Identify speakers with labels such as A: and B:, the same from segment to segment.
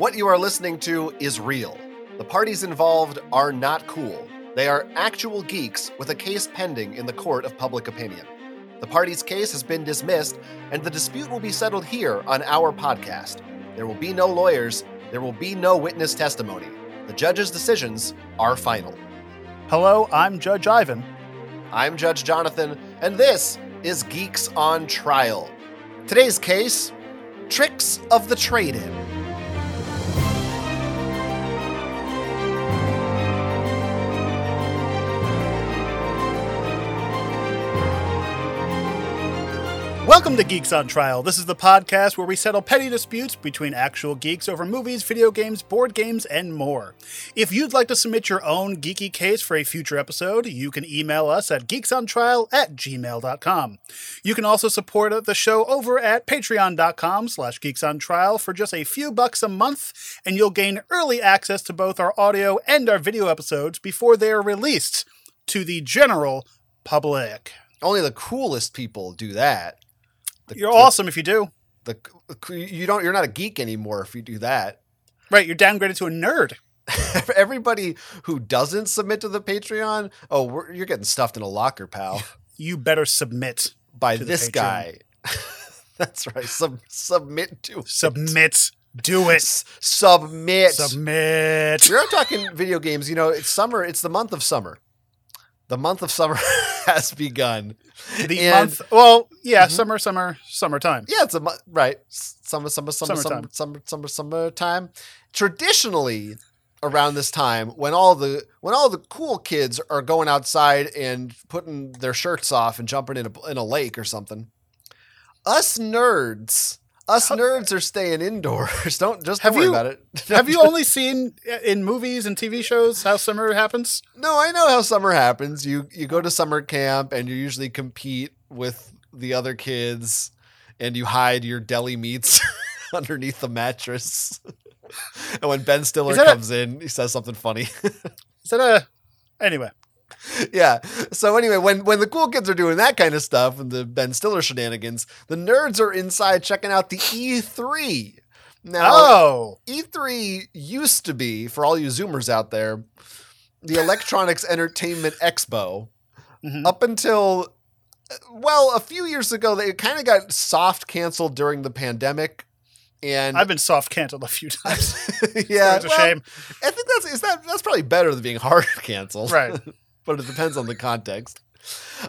A: What you are listening to is real. The parties involved are not cool. They are actual geeks with a case pending in the court of public opinion. The party's case has been dismissed, and the dispute will be settled here on our podcast. There will be no lawyers, there will be no witness testimony. The judge's decisions are final.
B: Hello, I'm Judge Ivan.
A: I'm Judge Jonathan, and this is Geeks on Trial. Today's case Tricks of the Trade In.
B: Welcome to Geeks on Trial. This is the podcast where we settle petty disputes between actual geeks over movies, video games, board games, and more. If you'd like to submit your own geeky case for a future episode, you can email us at geeksontrial at gmail.com. You can also support the show over at patreon.com slash geeksontrial for just a few bucks a month, and you'll gain early access to both our audio and our video episodes before they are released to the general public.
A: Only the coolest people do that.
B: The, you're the, awesome if you do.
A: The you don't. You're not a geek anymore if you do that.
B: Right. You're downgraded to a nerd.
A: Everybody who doesn't submit to the Patreon, oh, you're getting stuffed in a locker, pal.
B: You better submit
A: by this guy. That's right. Sub- submit to
B: submit. It. Do it.
A: Submit.
B: Submit.
A: We're talking video games. You know, it's summer. It's the month of summer the month of summer has begun.
B: The and, month, well, yeah, mm-hmm. summer, summer, summertime.
A: Yeah, it's a month, right? Summer, summer, summer, summertime. summer, summer, summer, summertime. Traditionally, around this time, when all the when all the cool kids are going outside and putting their shirts off and jumping in a in a lake or something, us nerds us nerds are staying indoors. Don't just don't have worry you, about it.
B: have you only seen uh, in movies and TV shows how summer happens?
A: No, I know how summer happens. You you go to summer camp and you usually compete with the other kids, and you hide your deli meats underneath the mattress. and when Ben Stiller comes a, in, he says something funny.
B: is that a anyway?
A: yeah. So anyway, when when the cool kids are doing that kind of stuff and the Ben Stiller shenanigans, the nerds are inside checking out the E3.
B: Now, oh. E3
A: used to be for all you Zoomers out there, the Electronics Entertainment Expo. Mm-hmm. Up until well, a few years ago, they kind of got soft canceled during the pandemic. And
B: I've been soft canceled a few times.
A: yeah,
B: it's a well, shame.
A: I think that's is that that's probably better than being hard canceled,
B: right?
A: but it depends on the context.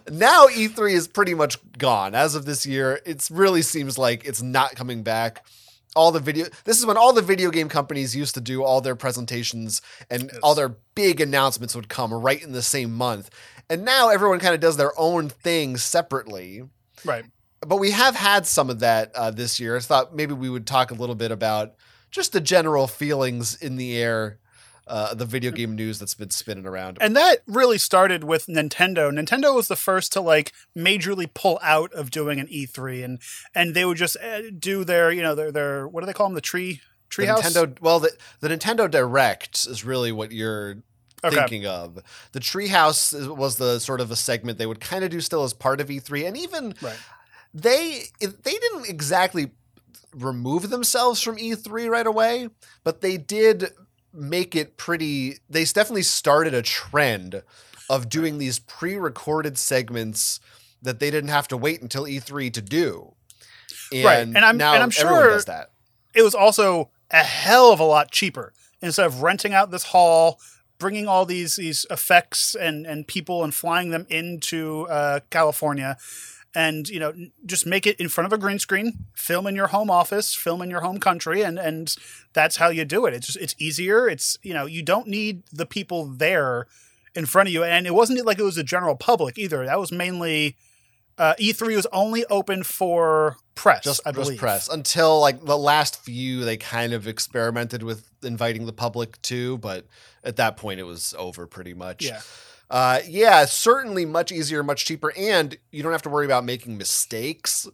A: Now E3 is pretty much gone. As of this year, it really seems like it's not coming back. All the video this is when all the video game companies used to do all their presentations and yes. all their big announcements would come right in the same month. And now everyone kind of does their own thing separately.
B: Right.
A: But we have had some of that uh, this year. I thought maybe we would talk a little bit about just the general feelings in the air uh, the video mm. game news that's been spinning around.
B: And that really started with Nintendo. Nintendo was the first to like majorly pull out of doing an E3, and and they would just eh, do their you know their their what do they call them the tree tree the
A: Nintendo well the the Nintendo Direct is really what you're Okay. thinking of. The Treehouse was the sort of a segment they would kind of do still as part of E3, and even right. they they didn't exactly remove themselves from E3 right away, but they did make it pretty they definitely started a trend of doing these pre-recorded segments that they didn't have to wait until E3 to do.
B: And right. And I'm now and I'm sure does that. It was also a hell of a lot cheaper instead of renting out this hall, bringing all these these effects and and people and flying them into uh, California and you know just make it in front of a green screen film in your home office film in your home country and and that's how you do it it's just, it's easier it's you know you don't need the people there in front of you and it wasn't like it was the general public either that was mainly uh, E3 was only open for press,
A: just,
B: I
A: believe. Just press until like the last few, they kind of experimented with inviting the public too, but at that point it was over pretty much.
B: Yeah
A: uh, yeah, certainly much easier, much cheaper, and you don't have to worry about making mistakes.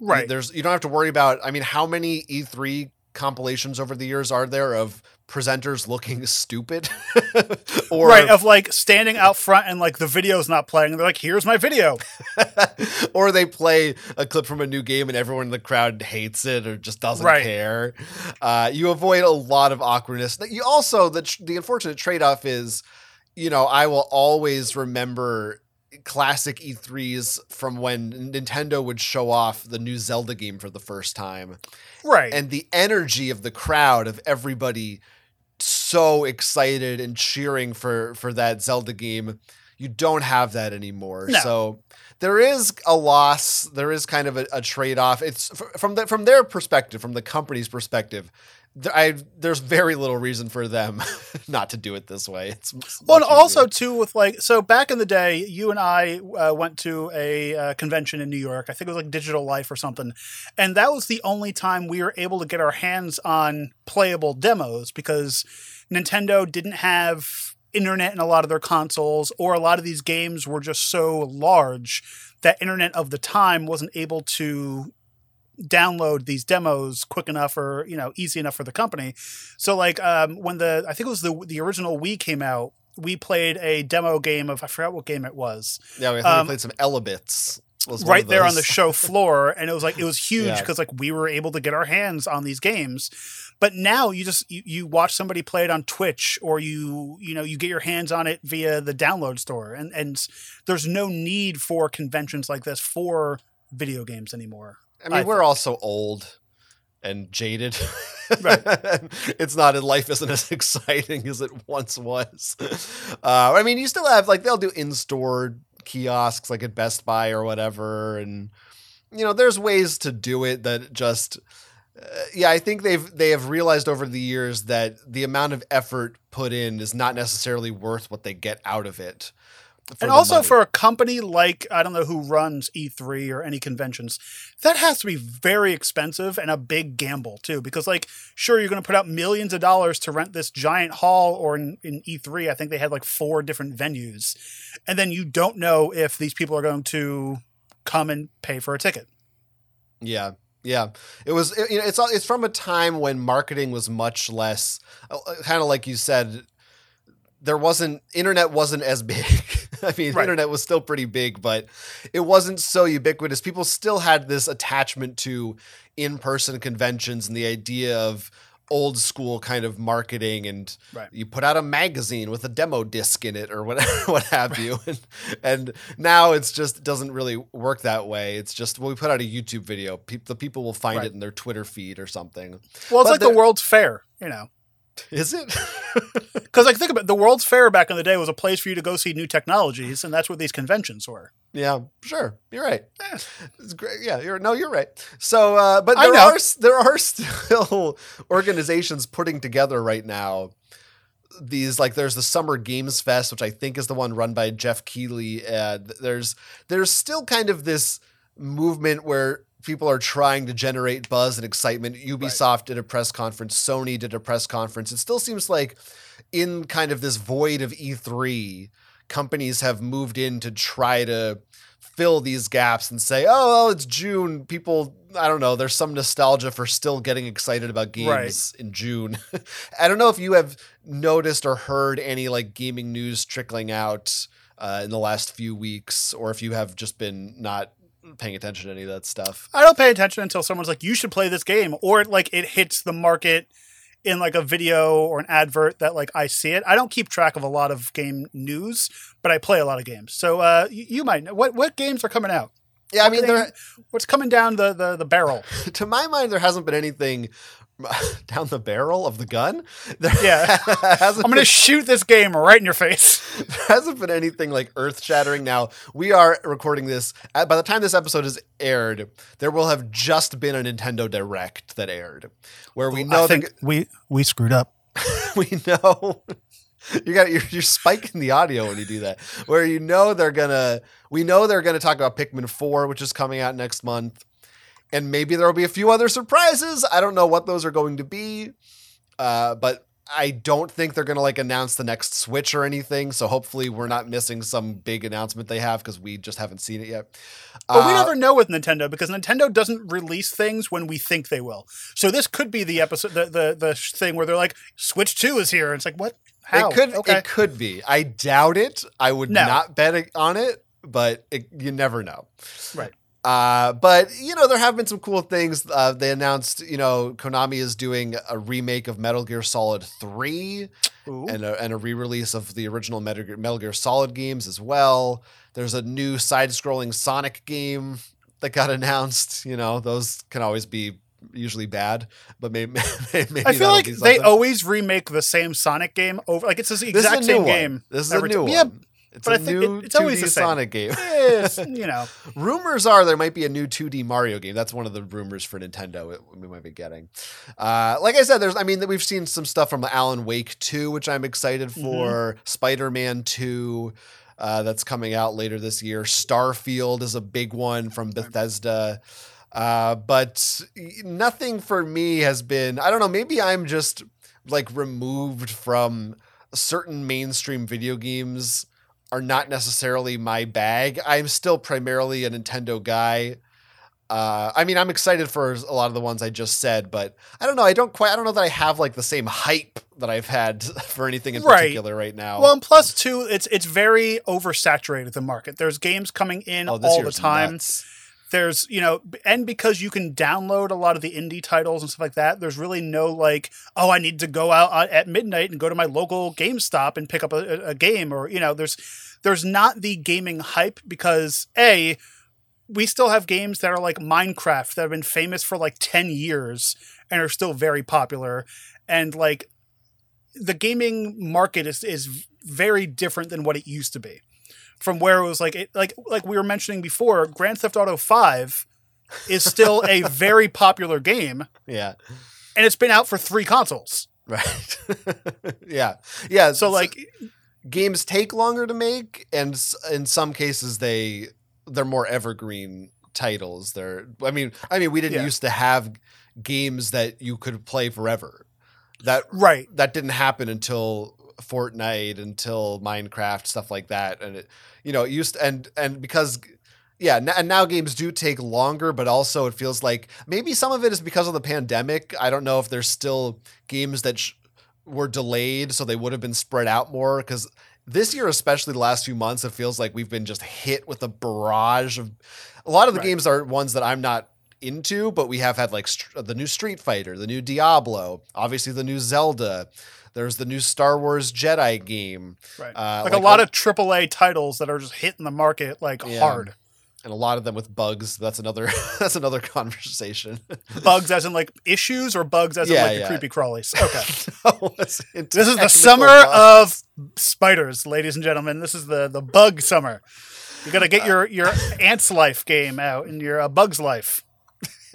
B: Right. there's
A: you don't have to worry about. I mean, how many E3 compilations over the years are there of presenters looking stupid
B: or right of like standing out front and like the video's not playing and they're like here's my video
A: or they play a clip from a new game and everyone in the crowd hates it or just doesn't right. care uh, you avoid a lot of awkwardness you also the, the unfortunate trade-off is you know, I will always remember classic E3s from when Nintendo would show off the new Zelda game for the first time.
B: Right.
A: And the energy of the crowd of everybody so excited and cheering for for that Zelda game. You don't have that anymore. No. So there is a loss. There is kind of a, a trade off. It's from the, from their perspective, from the company's perspective. I, there's very little reason for them not to do it this way. It's
B: well, and easier. also too with like so back in the day, you and I uh, went to a uh, convention in New York. I think it was like Digital Life or something, and that was the only time we were able to get our hands on playable demos because Nintendo didn't have internet in a lot of their consoles, or a lot of these games were just so large that internet of the time wasn't able to download these demos quick enough or you know easy enough for the company. So like um, when the I think it was the the original Wii came out, we played a demo game of I forgot what game it was.
A: Yeah, we, um, we played some Elebits.
B: right there on the show floor, and it was like it was huge because yeah. like we were able to get our hands on these games. But now you just you, you watch somebody play it on Twitch, or you you know you get your hands on it via the download store, and and there's no need for conventions like this for video games anymore.
A: I mean, I we're think. also old and jaded. Right. it's not life isn't as exciting as it once was. Uh, I mean, you still have like they'll do in-store kiosks like at Best Buy or whatever, and you know, there's ways to do it that just. Uh, yeah, I think they've they have realized over the years that the amount of effort put in is not necessarily worth what they get out of it
B: and also money. for a company like I don't know who runs E3 or any conventions, that has to be very expensive and a big gamble too. Because like, sure, you're going to put out millions of dollars to rent this giant hall, or in, in E3, I think they had like four different venues, and then you don't know if these people are going to come and pay for a ticket.
A: Yeah, yeah, it was. It, you know, it's it's from a time when marketing was much less, uh, uh kind of like you said, there wasn't internet wasn't as big. I mean, right. internet was still pretty big, but it wasn't so ubiquitous. People still had this attachment to in-person conventions and the idea of old school kind of marketing and right. you put out a magazine with a demo disc in it or what what have right. you and, and now it's just doesn't really work that way it's just well we put out a youtube video Pe- the people will find right. it in their twitter feed or something
B: well it's but like the world's fair you know
A: is it?
B: Because like think about it, the World's Fair back in the day was a place for you to go see new technologies, and that's what these conventions were.
A: Yeah, sure, you're right. Yeah. It's great. Yeah, you're no, you're right. So, uh, but there are there are still organizations putting together right now these like there's the Summer Games Fest, which I think is the one run by Geoff Keighley. And there's there's still kind of this movement where people are trying to generate buzz and excitement. Ubisoft right. did a press conference, Sony did a press conference. It still seems like in kind of this void of E3, companies have moved in to try to fill these gaps and say, "Oh, well, it's June. People, I don't know. There's some nostalgia for still getting excited about games right. in June." I don't know if you have noticed or heard any like gaming news trickling out uh, in the last few weeks, or if you have just been not paying attention to any of that stuff.
B: I don't pay attention until someone's like, "You should play this game," or like it hits the market in like a video or an advert that like I see it. I don't keep track of a lot of game news, but I play a lot of games. So uh, you, you might know what what games are coming out.
A: Yeah, I mean,
B: what's coming down the, the, the barrel?
A: to my mind, there hasn't been anything down the barrel of the gun. There
B: yeah, I'm going to shoot this game right in your face.
A: There hasn't been anything like earth shattering. Now we are recording this. By the time this episode is aired, there will have just been a Nintendo Direct that aired, where we know that
B: we we screwed up.
A: we know. You got you're, you're spiking the audio when you do that. Where you know they're gonna, we know they're gonna talk about Pikmin Four, which is coming out next month and maybe there will be a few other surprises. I don't know what those are going to be, uh, but I don't think they're going to like announce the next Switch or anything. So hopefully we're not missing some big announcement they have because we just haven't seen it yet.
B: But uh, we never know with Nintendo because Nintendo doesn't release things when we think they will. So this could be the episode, the the, the thing where they're like, Switch Two is here. And it's like, what? How?
A: It could. Okay. It could be. I doubt it. I would no. not bet on it, but it, you never know.
B: Right. Uh,
A: but you know there have been some cool things. Uh, they announced you know Konami is doing a remake of Metal Gear Solid Three, Ooh. and a, and a re-release of the original Metal Gear, Metal Gear Solid games as well. There's a new side-scrolling Sonic game that got announced. You know those can always be usually bad, but maybe,
B: maybe I feel like they always remake the same Sonic game over. Like it's the exact same one. game.
A: This is a new time. one. Yeah, it's but a I think new it, it's 2D always the same. Sonic game.
B: you know,
A: rumors are there might be a new 2D Mario game. That's one of the rumors for Nintendo we might be getting. Uh, like I said, there's. I mean, we've seen some stuff from Alan Wake 2, which I'm excited mm-hmm. for. Mm-hmm. Spider Man 2. Uh, that's coming out later this year. Starfield is a big one from Bethesda. Uh, but nothing for me has been, I don't know, maybe I'm just like removed from certain mainstream video games are not necessarily my bag. I'm still primarily a Nintendo guy. Uh, I mean, I'm excited for a lot of the ones I just said, but I don't know. I don't quite. I don't know that I have like the same hype that I've had for anything in right. particular right now.
B: Well, and plus two, it's it's very oversaturated the market. There's games coming in oh, all the time. Nuts there's you know and because you can download a lot of the indie titles and stuff like that there's really no like oh i need to go out uh, at midnight and go to my local gamestop and pick up a, a game or you know there's there's not the gaming hype because a we still have games that are like minecraft that have been famous for like 10 years and are still very popular and like the gaming market is is very different than what it used to be from where it was like it, like like we were mentioning before, Grand Theft Auto Five is still a very popular game.
A: Yeah,
B: and it's been out for three consoles.
A: Right. yeah. Yeah.
B: So uh, like,
A: games take longer to make, and in some cases they they're more evergreen titles. They're I mean I mean we didn't yeah. used to have games that you could play forever.
B: That right.
A: That didn't happen until Fortnite until Minecraft stuff like that, and it, you know, it used and and because yeah, n- and now games do take longer, but also it feels like maybe some of it is because of the pandemic. I don't know if there's still games that sh- were delayed, so they would have been spread out more because. This year, especially the last few months, it feels like we've been just hit with a barrage of. A lot of the right. games are ones that I'm not into, but we have had like st- the new Street Fighter, the new Diablo, obviously the new Zelda, there's the new Star Wars Jedi game. Right.
B: Uh, like, like, a lot of AAA titles that are just hitting the market like yeah. hard.
A: And a lot of them with bugs. That's another that's another conversation.
B: bugs as in like issues or bugs as yeah, in like yeah. the creepy crawlies. Okay. no, this is the summer bugs. of spiders, ladies and gentlemen. This is the the bug summer. You gotta get uh, your your ants life game out and your uh, bugs life.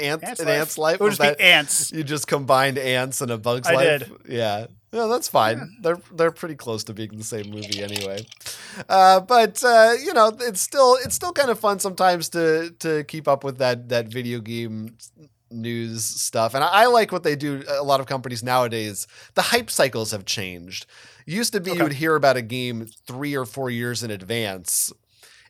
A: ant, ants an life. ant's life.
B: It would just that, be ants.
A: You just combined ants and a bug's I life. Did. Yeah. No, that's fine. Yeah. They're they're pretty close to being the same movie anyway. Uh, but uh, you know, it's still it's still kind of fun sometimes to to keep up with that that video game news stuff. And I, I like what they do. A lot of companies nowadays, the hype cycles have changed. Used to be okay. you would hear about a game three or four years in advance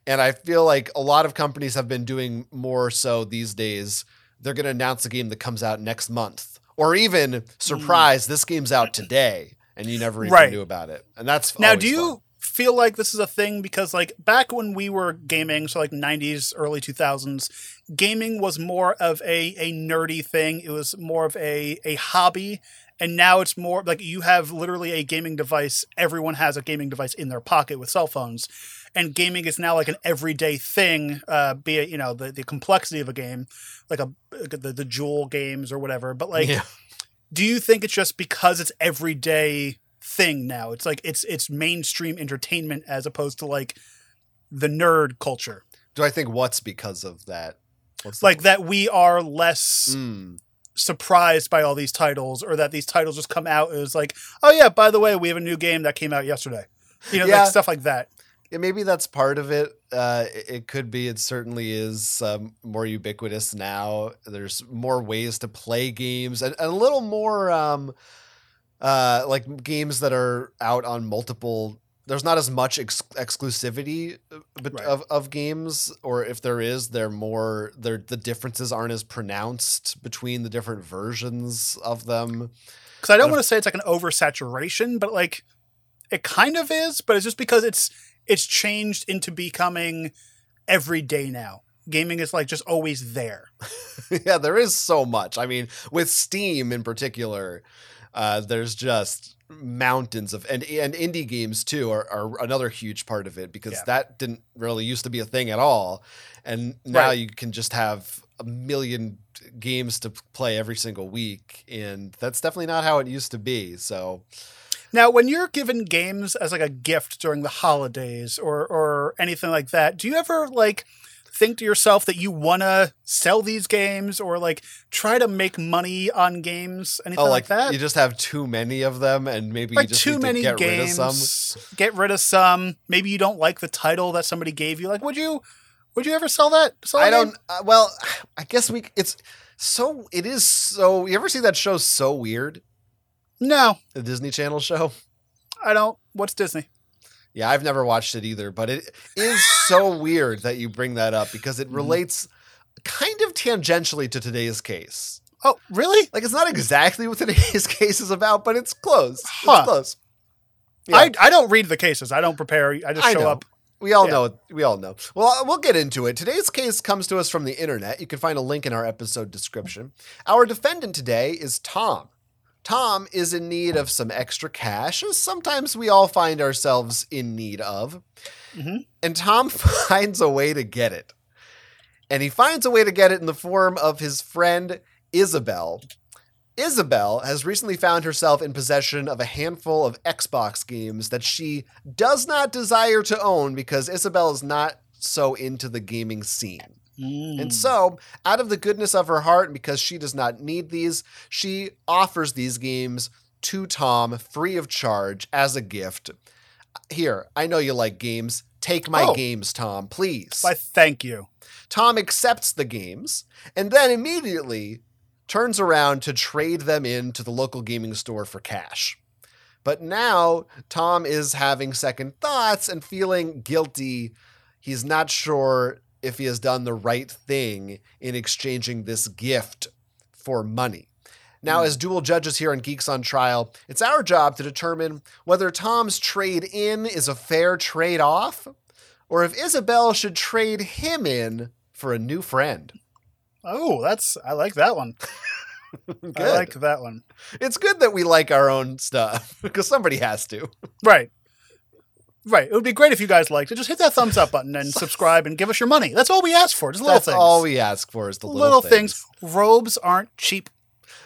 A: and I feel like a lot of companies have been doing more so these days. They're going to announce a game that comes out next month, or even surprise, mm. this game's out today, and you never even right. knew about it. And that's
B: now. Do you fun. feel like this is a thing because, like, back when we were gaming, so like '90s, early 2000s, gaming was more of a a nerdy thing. It was more of a a hobby, and now it's more like you have literally a gaming device. Everyone has a gaming device in their pocket with cell phones and gaming is now like an everyday thing. Uh, be it you know the, the complexity of a game, like a the the jewel games or whatever. But like, yeah. do you think it's just because it's everyday thing now? It's like it's it's mainstream entertainment as opposed to like the nerd culture.
A: Do I think what's because of that?
B: What's like that we are less. Mm surprised by all these titles or that these titles just come out. It was like, oh yeah, by the way, we have a new game that came out yesterday. You know, yeah. like stuff like that
A: maybe that's part of it. Uh, it could be. It certainly is um, more ubiquitous now. There's more ways to play games and, and a little more um, uh, like games that are out on multiple. There's not as much ex- exclusivity uh, but right. of, of games, or if there is, they're more. They're, the differences aren't as pronounced between the different versions of them.
B: Because I don't want to say it's like an oversaturation, but like it kind of is. But it's just because it's it's changed into becoming every day now. Gaming is like just always there.
A: yeah, there is so much. I mean, with Steam in particular, uh, there's just mountains of and and indie games too are, are another huge part of it because yeah. that didn't really used to be a thing at all and now right. you can just have a million games to play every single week and that's definitely not how it used to be so
B: now, when you're given games as like a gift during the holidays or or anything like that, do you ever like think to yourself that you want to sell these games or like try to make money on games anything oh, like, like, that
A: you just have too many of them and maybe like too many get games, rid of some
B: get rid of some maybe you don't like the title that somebody gave you like would you would you ever sell that sell i
A: don't uh, well i guess we it's so it is so you ever see that show so weird
B: no.
A: The Disney Channel show?
B: I don't. What's Disney?
A: Yeah, I've never watched it either, but it is so weird that you bring that up because it mm-hmm. relates kind of tangentially to today's case.
B: Oh, really?
A: Like it's not exactly what today's case is about, but it's close. Huh. It's
B: close. Yeah. I, I don't read the cases. I don't prepare. I just show up.
A: We all yeah. know. We all know. Well, uh, we'll get into it. Today's case comes to us from the internet. You can find a link in our episode description. Our defendant today is Tom, Tom is in need of some extra cash, as sometimes we all find ourselves in need of. Mm-hmm. And Tom finds a way to get it. And he finds a way to get it in the form of his friend Isabel. Isabel has recently found herself in possession of a handful of Xbox games that she does not desire to own because Isabel is not so into the gaming scene. Mm. And so, out of the goodness of her heart, because she does not need these, she offers these games to Tom free of charge as a gift. Here, I know you like games. Take my oh. games, Tom, please.
B: I thank you.
A: Tom accepts the games and then immediately turns around to trade them in to the local gaming store for cash. But now Tom is having second thoughts and feeling guilty. He's not sure if he has done the right thing in exchanging this gift for money. Now, hmm. as dual judges here on Geeks on Trial, it's our job to determine whether Tom's trade in is a fair trade off or if Isabel should trade him in for a new friend.
B: Oh, that's I like that one. I like that one.
A: It's good that we like our own stuff because somebody has to.
B: Right. Right. It would be great if you guys liked it. Just hit that thumbs up button and subscribe and give us your money. That's all we ask for. Just little That's things.
A: all we ask for is the little, little things. things.
B: Robes aren't cheap.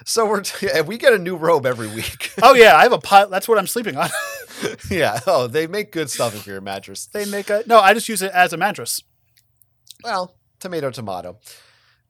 A: So we're t- we get a new robe every week.
B: oh yeah, I have a pile. That's what I'm sleeping on.
A: yeah. Oh, they make good stuff if you're a mattress.
B: They make a no. I just use it as a mattress.
A: Well, tomato, tomato.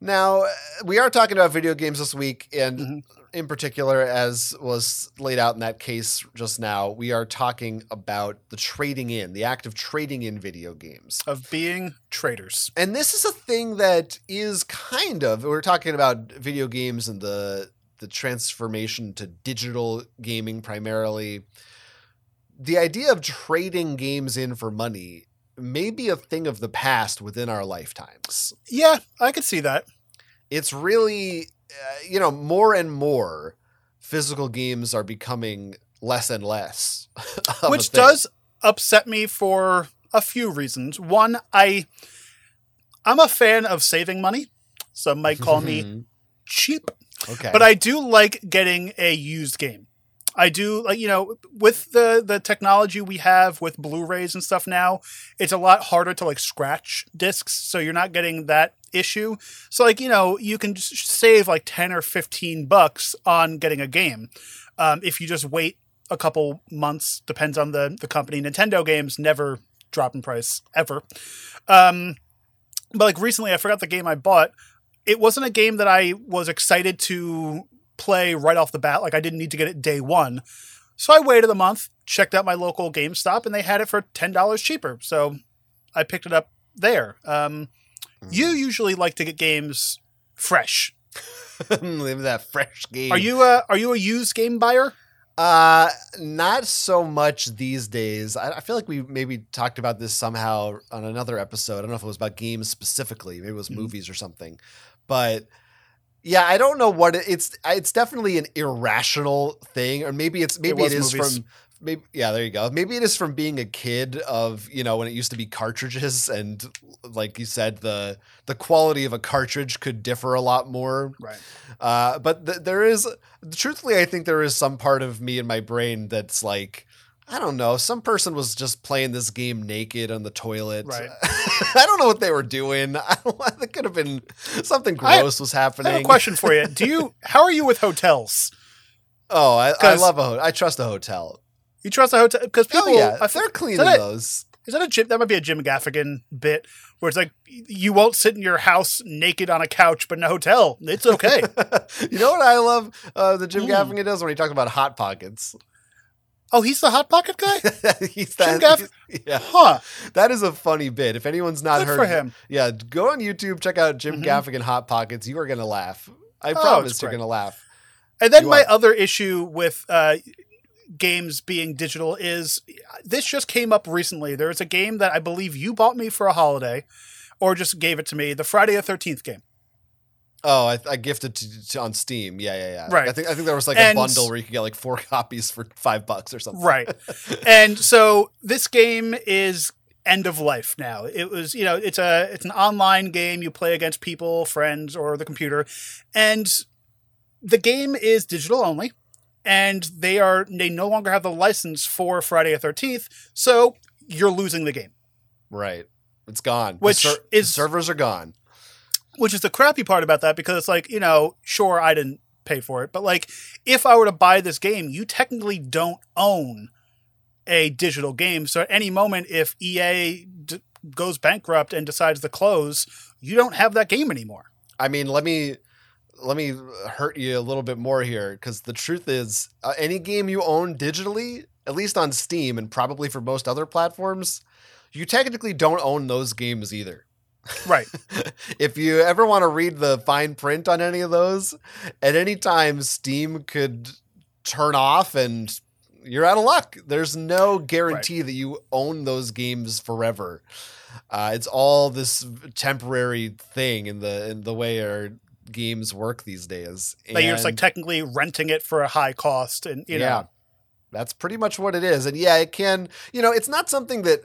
A: Now we are talking about video games this week, and mm-hmm in particular, as was laid out in that case just now, we are talking about the trading in, the act of trading in video games,
B: of being traders.
A: And this is a thing that is kind of, we're talking about video games and the, the transformation to digital gaming primarily. The idea of trading games in for money may be a thing of the past within our lifetimes.
B: Yeah, I could see that.
A: It's really uh, you know, more and more physical games are becoming less and less.
B: Which does upset me for a few reasons. One, I I'm a fan of saving money. Some might call me cheap. Okay. But I do like getting a used game. I do like you know with the the technology we have with Blu-rays and stuff now, it's a lot harder to like scratch discs, so you're not getting that issue. So like you know you can save like ten or fifteen bucks on getting a game um, if you just wait a couple months. Depends on the the company. Nintendo games never drop in price ever. Um, but like recently, I forgot the game I bought. It wasn't a game that I was excited to play right off the bat. Like I didn't need to get it day one. So I waited a month, checked out my local GameStop, and they had it for $10 cheaper. So I picked it up there. Um, mm. You usually like to get games fresh.
A: Live that fresh game.
B: Are you a, are you a used game buyer?
A: Uh, not so much these days. I, I, feel like we maybe talked about this somehow on another episode. I don't know if it was about games specifically. Maybe it was mm. movies or something. But yeah, I don't know what it, it's. It's definitely an irrational thing, or maybe it's maybe it, it is movies. from maybe yeah there you go maybe it is from being a kid of you know when it used to be cartridges and like you said the the quality of a cartridge could differ a lot more
B: right uh,
A: but th- there is truthfully i think there is some part of me in my brain that's like I don't know. Some person was just playing this game naked on the toilet.
B: Right.
A: I don't know what they were doing. I don't, it could have been something gross I, was happening.
B: I have a question for you. Do you? How are you with hotels?
A: Oh, I, I love a hotel. I trust a hotel.
B: You trust a hotel because oh, people. Oh, yeah, they're cleaning that, those. Is that a Jim? That might be a Jim Gaffigan bit where it's like you won't sit in your house naked on a couch, but in a hotel, it's okay.
A: you know what I love? Uh, the Jim mm. Gaffigan does when he talks about hot pockets.
B: Oh, he's the hot pocket guy. he's
A: that. Gaff- he's, yeah, huh. That is a funny bit. If anyone's not Good heard for him, yeah, go on YouTube, check out Jim mm-hmm. Gaffigan Hot Pockets. You are gonna laugh. I oh, promise you're gonna laugh.
B: And then you my are. other issue with uh, games being digital is this just came up recently. There is a game that I believe you bought me for a holiday, or just gave it to me. The Friday the Thirteenth game.
A: Oh, I, I gifted to, to, on Steam. Yeah, yeah, yeah. Right. I think I think there was like and, a bundle where you could get like four copies for five bucks or something.
B: Right. and so this game is end of life now. It was you know it's a it's an online game. You play against people, friends, or the computer, and the game is digital only. And they are they no longer have the license for Friday the Thirteenth, so you're losing the game.
A: Right. It's gone. Which the ser- is servers are gone
B: which is the crappy part about that because it's like you know sure i didn't pay for it but like if i were to buy this game you technically don't own a digital game so at any moment if ea d- goes bankrupt and decides to close you don't have that game anymore
A: i mean let me let me hurt you a little bit more here because the truth is uh, any game you own digitally at least on steam and probably for most other platforms you technically don't own those games either
B: Right.
A: if you ever want to read the fine print on any of those, at any time Steam could turn off and you're out of luck. There's no guarantee right. that you own those games forever. Uh, it's all this temporary thing in the in the way our games work these days.
B: And that you're just like technically renting it for a high cost, and you know. Yeah.
A: That's pretty much what it is. And yeah, it can, you know, it's not something that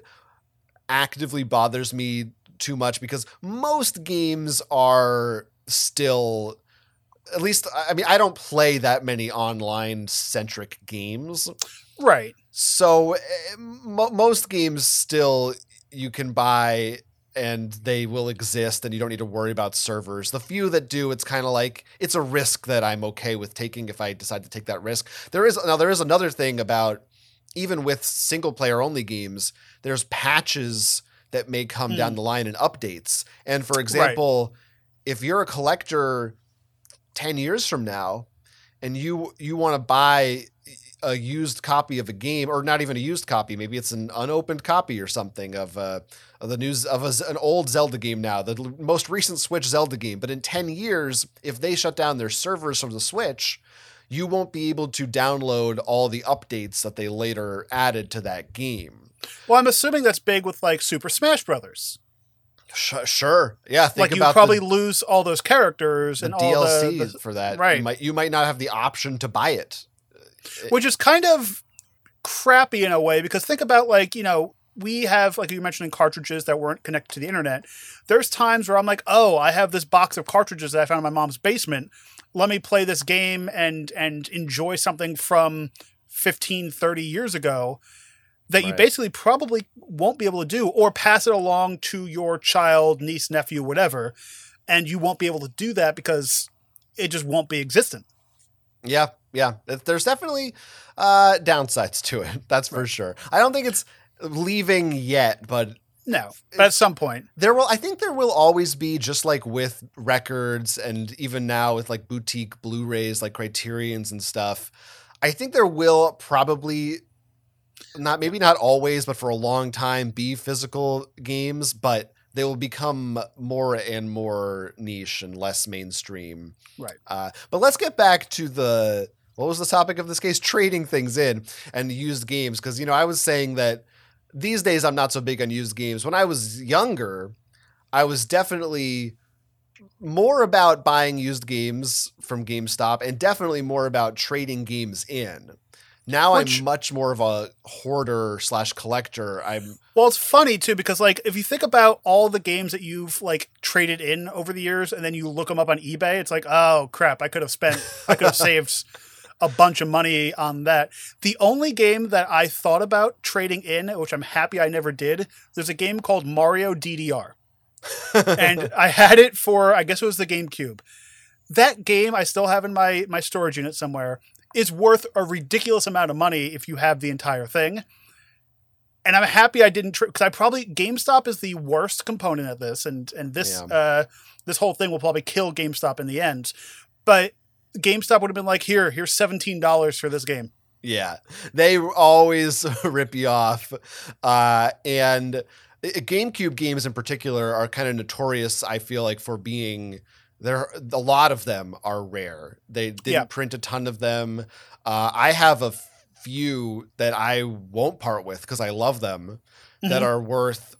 A: actively bothers me too much because most games are still at least I mean I don't play that many online centric games.
B: Right.
A: So eh, mo- most games still you can buy and they will exist and you don't need to worry about servers. The few that do it's kind of like it's a risk that I'm okay with taking if I decide to take that risk. There is now there is another thing about even with single player only games, there's patches that may come mm. down hmm. the line in updates. And for example, right. if you're a collector 10 years from now and you you want to buy a used copy of a game or not even a used copy maybe it's an unopened copy or something of, uh, of the news of a, an old zelda game now the most recent switch zelda game but in 10 years if they shut down their servers from the switch you won't be able to download all the updates that they later added to that game
B: well, I'm assuming that's big with like Super Smash Brothers.
A: Sure. Yeah.
B: Think like you probably the, lose all those characters and DLC the,
A: the, for that.
B: Right.
A: You might, you might not have the option to buy it,
B: uh, which is kind of crappy in a way because think about like you know we have like you mentioned cartridges that weren't connected to the internet. There's times where I'm like, oh, I have this box of cartridges that I found in my mom's basement. Let me play this game and and enjoy something from 15, 30 years ago that right. you basically probably won't be able to do or pass it along to your child, niece, nephew, whatever. And you won't be able to do that because it just won't be existent.
A: Yeah. Yeah. There's definitely uh, downsides to it. That's for right. sure. I don't think it's leaving yet, but
B: no, but at some point
A: there will. I think there will always be, just like with records, and even now with like boutique Blu-rays, like Criterion's and stuff. I think there will probably not maybe not always, but for a long time, be physical games, but they will become more and more niche and less mainstream.
B: Right. Uh,
A: but let's get back to the what was the topic of this case? Trading things in and used games, because you know I was saying that these days I'm not so big on used games. When I was younger, I was definitely more about buying used games from GameStop and definitely more about trading games in. Now Which, I'm much more of a hoarder slash collector. I'm
B: well. It's funny too because like if you think about all the games that you've like traded in over the years, and then you look them up on eBay, it's like oh crap, I could have spent, I could have saved a bunch of money on that. The only game that I thought about trading in, which I'm happy I never did, there's a game called Mario DDR, and I had it for I guess it was the GameCube. That game I still have in my my storage unit somewhere is worth a ridiculous amount of money if you have the entire thing. And I'm happy I didn't because tri- I probably GameStop is the worst component of this, and and this yeah. uh, this whole thing will probably kill GameStop in the end. But GameStop would have been like, here, here's seventeen dollars for this game.
A: Yeah, they always rip you off, uh, and uh, GameCube games in particular are kind of notorious. I feel like for being there a lot of them are rare. They didn't yeah. print a ton of them. Uh, I have a few that I won't part with because I love them mm-hmm. that are worth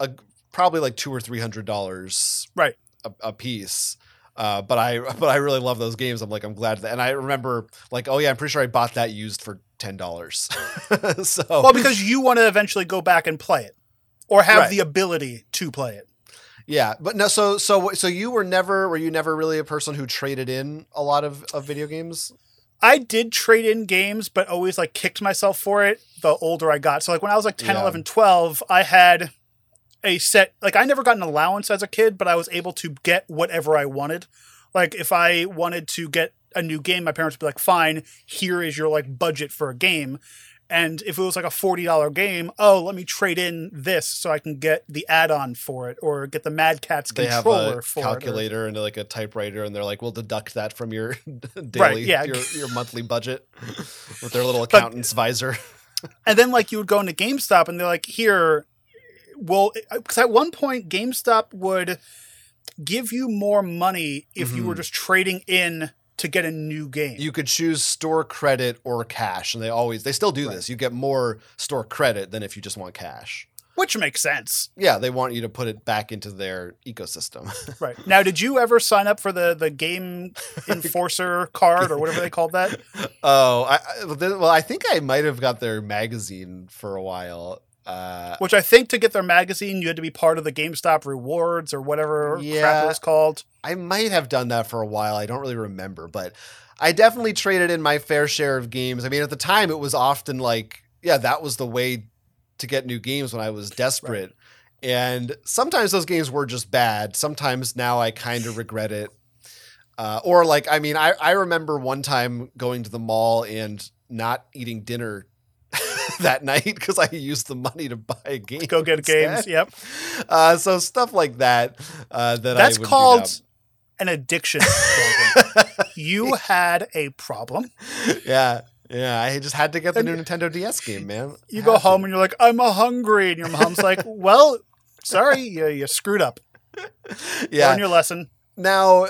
A: a, probably like two or three hundred dollars
B: right
A: a, a piece. Uh, but I but I really love those games. I'm like I'm glad that, and I remember like oh yeah, I'm pretty sure I bought that used for ten dollars.
B: so well, because you want to eventually go back and play it, or have right. the ability to play it.
A: Yeah, but no. So so so you were never were you never really a person who traded in a lot of of video games?
B: I did trade in games, but always like kicked myself for it the older I got. So like when I was like 10, yeah. 11, 12, I had a set like I never got an allowance as a kid, but I was able to get whatever I wanted. Like if I wanted to get a new game, my parents would be like, "Fine, here is your like budget for a game." And if it was like a $40 game, oh, let me trade in this so I can get the add on for it or get the Mad Catz they controller have a
A: calculator or, and like a typewriter. And they're like, we'll deduct that from your daily, right, yeah. your, your monthly budget with their little accountant's but, visor.
B: and then like you would go into GameStop and they're like, here, well, because eh, uh, at one point GameStop would give you more money if mm-hmm. you were mm-hmm. just trading in to get a new game.
A: You could choose store credit or cash, and they always they still do right. this. You get more store credit than if you just want cash.
B: Which makes sense.
A: Yeah, they want you to put it back into their ecosystem.
B: right. Now, did you ever sign up for the the game enforcer card or whatever they called that?
A: Oh, I, well, I think I might have got their magazine for a while.
B: Uh, Which I think to get their magazine, you had to be part of the GameStop rewards or whatever yeah, crap it was called.
A: I might have done that for a while. I don't really remember, but I definitely traded in my fair share of games. I mean, at the time, it was often like, yeah, that was the way to get new games when I was desperate. Right. And sometimes those games were just bad. Sometimes now I kind of regret it. Uh, or like, I mean, I, I remember one time going to the mall and not eating dinner that night because I used the money to buy a game.
B: Go get games. Yep.
A: Uh, so stuff like that. Uh, that that's called
B: an addiction. you had a problem.
A: Yeah. Yeah, I just had to get the and new Nintendo DS game, man.
B: You go home to. and you're like, I'm hungry, and your mom's like, Well, sorry, you, you screwed up. Yeah, learn your lesson.
A: Now,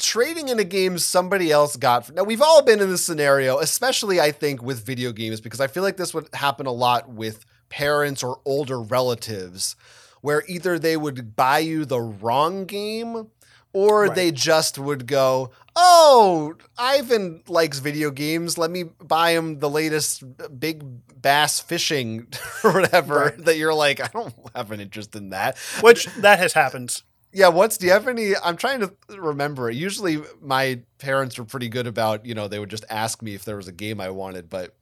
A: trading in a game somebody else got. now we've all been in this scenario, especially I think with video games, because I feel like this would happen a lot with parents or older relatives, where either they would buy you the wrong game or right. they just would go, "Oh, Ivan likes video games. Let me buy him the latest big bass fishing or whatever." Right. That you're like, "I don't have an interest in that."
B: Which that has happened
A: yeah what's do you have any i'm trying to remember usually my parents were pretty good about you know they would just ask me if there was a game i wanted but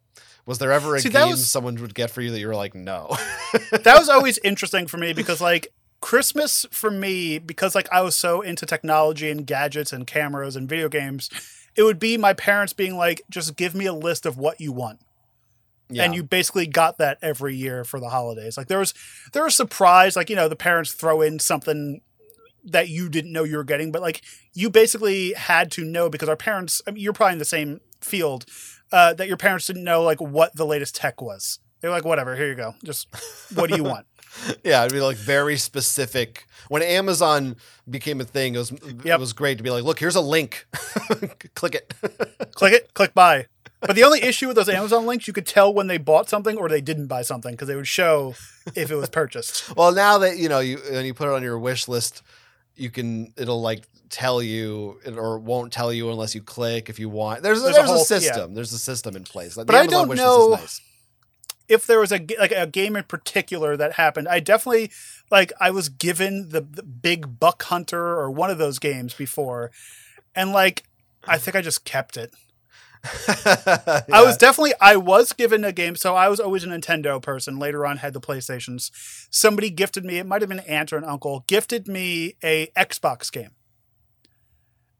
A: was there ever a See, game was, someone would get for you that you were like no
B: that was always interesting for me because like christmas for me because like i was so into technology and gadgets and cameras and video games it would be my parents being like just give me a list of what you want yeah. and you basically got that every year for the holidays. Like there was there was surprise, like you know the parents throw in something that you didn't know you were getting, but like you basically had to know because our parents, I mean, you're probably in the same field, uh, that your parents didn't know like what the latest tech was. They're like, whatever, here you go. Just what do you want?
A: yeah, it'd be like very specific. When Amazon became a thing, it was yep. it was great to be like, look, here's a link, click it,
B: click it, click buy. But the only issue with those Amazon links, you could tell when they bought something or they didn't buy something because they would show if it was purchased.
A: well, now that you know you and you put it on your wish list, you can it'll like tell you or won't tell you unless you click if you want. There's there's, there's a, whole, a, system. Yeah. There's a system in place. Like,
B: but I don't know nice. if there was a like a game in particular that happened. I definitely like I was given the, the big buck hunter or one of those games before, and like I think I just kept it. yeah. I was definitely I was given a game, so I was always a Nintendo person. Later on, had the PlayStations. Somebody gifted me. It might have been an aunt or an uncle gifted me a Xbox game,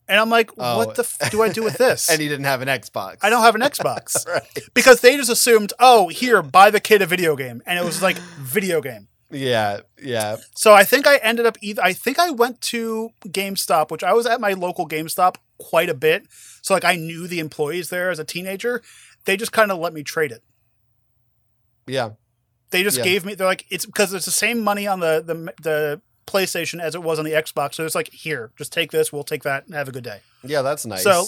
B: and I'm like, oh. what the f- do I do with this?
A: and he didn't have an Xbox.
B: I don't have an Xbox right. because they just assumed, oh, here, buy the kid a video game, and it was like video game.
A: Yeah, yeah.
B: So I think I ended up either I think I went to GameStop, which I was at my local GameStop quite a bit. So like I knew the employees there as a teenager. They just kind of let me trade it.
A: Yeah.
B: They just yeah. gave me they're like it's because it's the same money on the the the PlayStation as it was on the Xbox. So it's like here, just take this, we'll take that and have a good day.
A: Yeah, that's nice. So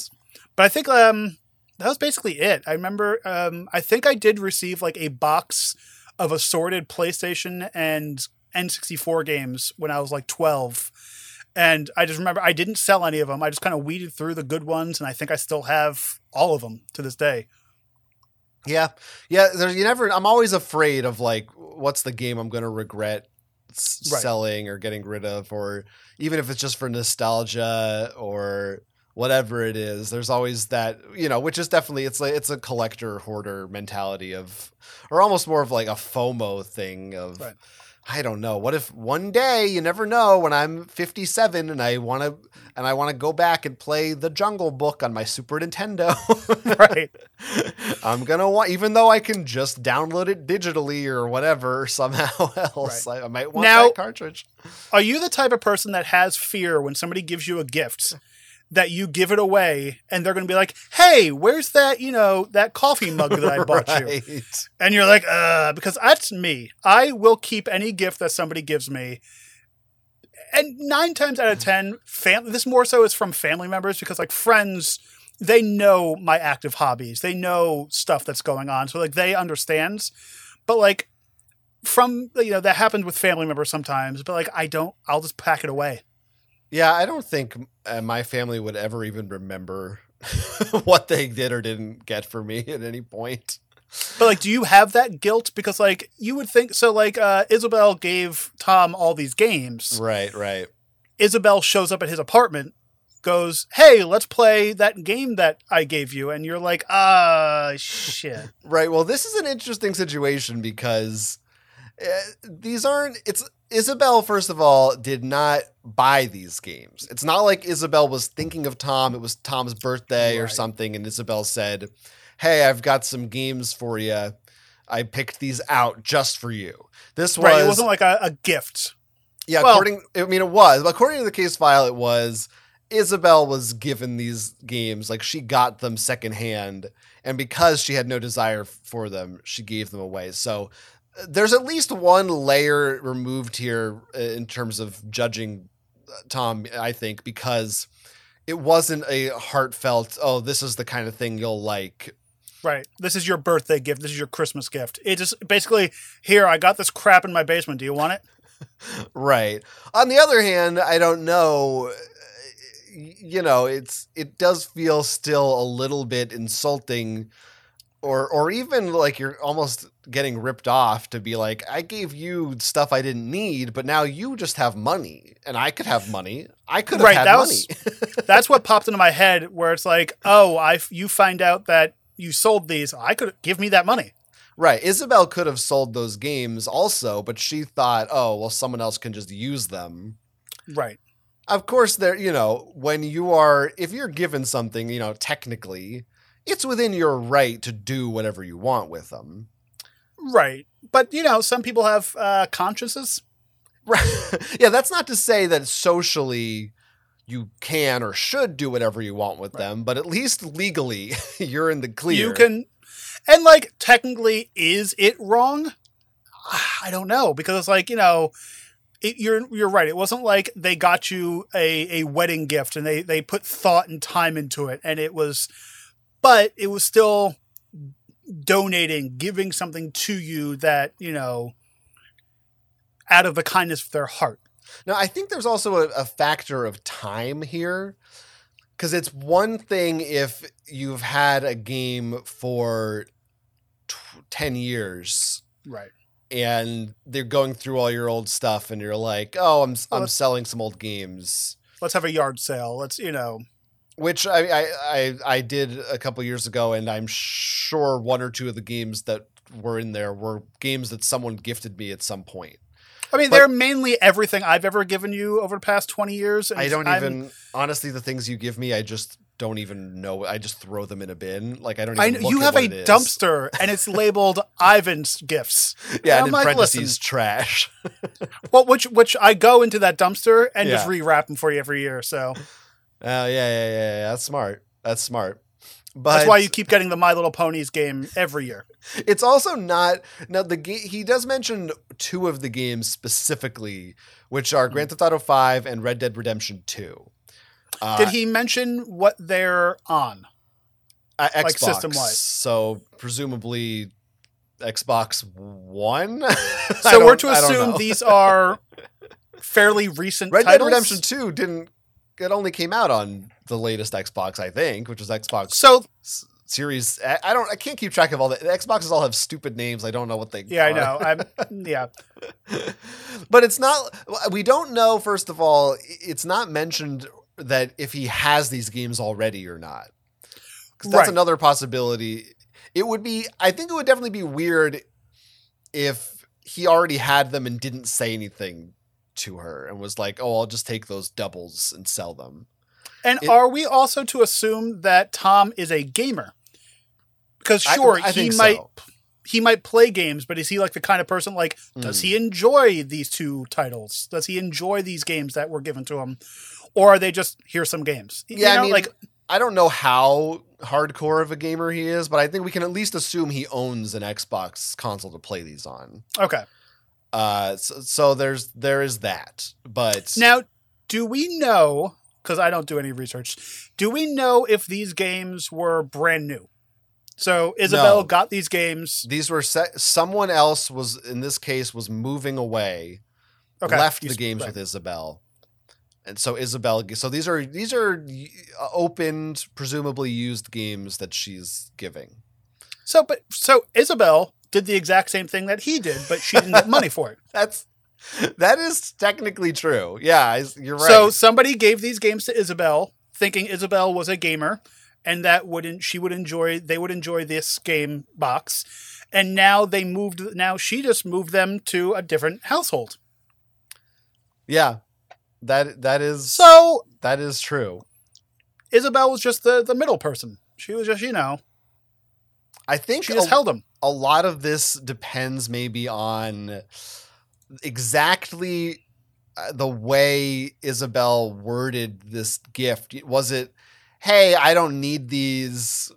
B: but I think um that was basically it. I remember um I think I did receive like a box of assorted PlayStation and N64 games when I was like 12 and I just remember I didn't sell any of them. I just kind of weeded through the good ones, and I think I still have all of them to this day.
A: Yeah, yeah. There's you never. I'm always afraid of like, what's the game I'm going to regret s- right. selling or getting rid of, or even if it's just for nostalgia or whatever it is there's always that you know which is definitely it's like it's a collector hoarder mentality of or almost more of like a fomo thing of right. I don't know. What if one day, you never know, when I'm 57 and I want to and I want to go back and play The Jungle Book on my Super Nintendo. right. I'm going to want even though I can just download it digitally or whatever somehow else, right. I, I, might want now, that cartridge.
B: Are you the type of person that has fear when somebody gives you a gift that you give it away and they're going to be like, "Hey, where's that, you know, that coffee mug that I bought you?" And you're like, "Uh, because that's me. I will keep any gift that somebody gives me." And 9 times out of 10, fam- this more so is from family members because like friends they know my active hobbies. They know stuff that's going on. So like they understand. But like from you know that happens with family members sometimes, but like I don't I'll just pack it away.
A: Yeah, I don't think uh, my family would ever even remember what they did or didn't get for me at any point.
B: But like, do you have that guilt? Because like, you would think so. Like, uh, Isabel gave Tom all these games.
A: Right, right.
B: Isabel shows up at his apartment, goes, "Hey, let's play that game that I gave you," and you're like, "Ah, uh, shit."
A: right. Well, this is an interesting situation because uh, these aren't. It's Isabel, first of all, did not buy these games. It's not like Isabel was thinking of Tom. It was Tom's birthday right. or something, and Isabel said, Hey, I've got some games for you. I picked these out just for you. This was.
B: Right, it wasn't like a, a gift.
A: Yeah, well, according. I mean, it was. According to the case file, it was. Isabel was given these games, like she got them secondhand, and because she had no desire for them, she gave them away. So there's at least one layer removed here uh, in terms of judging uh, Tom, I think, because it wasn't a heartfelt, oh, this is the kind of thing you'll like.
B: Right. This is your birthday gift. This is your Christmas gift. It just basically, here, I got this crap in my basement. Do you want it?
A: right. On the other hand, I don't know you know, it's it does feel still a little bit insulting or or even like you're almost getting ripped off to be like I gave you stuff I didn't need, but now you just have money and I could have money. I could have right, had that money.
B: Was, that's what popped into my head where it's like, "Oh, I you find out that you sold these. I could give me that money."
A: Right. Isabel could have sold those games also, but she thought, "Oh, well someone else can just use them."
B: Right.
A: Of course there, you know, when you are if you're given something, you know, technically it's within your right to do whatever you want with them.
B: Right. But, you know, some people have uh, consciences.
A: Right. yeah, that's not to say that socially you can or should do whatever you want with right. them, but at least legally you're in the clear.
B: You can. And, like, technically, is it wrong? I don't know because it's like, you know, it, you're you're right. It wasn't like they got you a, a wedding gift and they they put thought and time into it, and it was but it was still donating, giving something to you that, you know, out of the kindness of their heart.
A: Now, I think there's also a, a factor of time here because it's one thing if you've had a game for t- 10 years.
B: Right.
A: And they're going through all your old stuff and you're like, "Oh, I'm well, I'm selling some old games.
B: Let's have a yard sale. Let's, you know,
A: which I, I I did a couple years ago, and I'm sure one or two of the games that were in there were games that someone gifted me at some point.
B: I mean, but they're mainly everything I've ever given you over the past twenty years.
A: I don't I'm, even honestly the things you give me, I just don't even know. I just throw them in a bin. Like I don't. I know,
B: you have a dumpster, and it's labeled Ivan's gifts.
A: Yeah, and, and in like, parentheses, Listen. trash.
B: well, which which I go into that dumpster and yeah. just rewrap them for you every year. So
A: Oh, yeah, yeah, yeah, yeah. That's smart. That's smart.
B: But That's why you keep getting the My Little Ponies game every year.
A: It's also not now the he does mention two of the games specifically, which are hmm. Grand Theft Auto 5 and Red Dead Redemption 2.
B: Uh, Did he mention what they're on?
A: Uh, Xbox. Like system So presumably Xbox One.
B: so we're to assume these are fairly recent. Red titles? Dead
A: Redemption Two didn't it only came out on the latest Xbox, I think, which is Xbox.
B: So
A: Series. I don't. I can't keep track of all the, the Xboxes. All have stupid names. I don't know what they.
B: Yeah, are. I know. I'm. Yeah.
A: but it's not. We don't know. First of all, it's not mentioned that if he has these games already or not. Because that's right. another possibility. It would be. I think it would definitely be weird if he already had them and didn't say anything to her and was like, "Oh, I'll just take those doubles and sell them."
B: And it, are we also to assume that Tom is a gamer? Because sure, I, I he might so. he might play games, but is he like the kind of person like does mm. he enjoy these two titles? Does he enjoy these games that were given to him, or are they just here? some games?
A: You yeah, know, I mean, like I don't know how hardcore of a gamer he is, but I think we can at least assume he owns an Xbox console to play these on.
B: Okay.
A: Uh, so, so there's there is that. But
B: now, do we know? Because I don't do any research. Do we know if these games were brand new? So Isabel no. got these games.
A: These were se- someone else was in this case was moving away, okay. left the games right. with Isabel, and so Isabel. So these are these are uh, opened, presumably used games that she's giving.
B: So, but so Isabel did the exact same thing that he did, but she didn't get money for it.
A: That's that is technically true. Yeah, you're right. So
B: somebody gave these games to Isabel, thinking Isabel was a gamer, and that wouldn't she would enjoy they would enjoy this game box, and now they moved. Now she just moved them to a different household.
A: Yeah, that that is
B: so
A: that is true.
B: Isabel was just the the middle person. She was just you know.
A: I think she just a, held them a lot of this depends maybe on exactly uh, the way Isabel worded this gift. Was it, "Hey, I don't need these.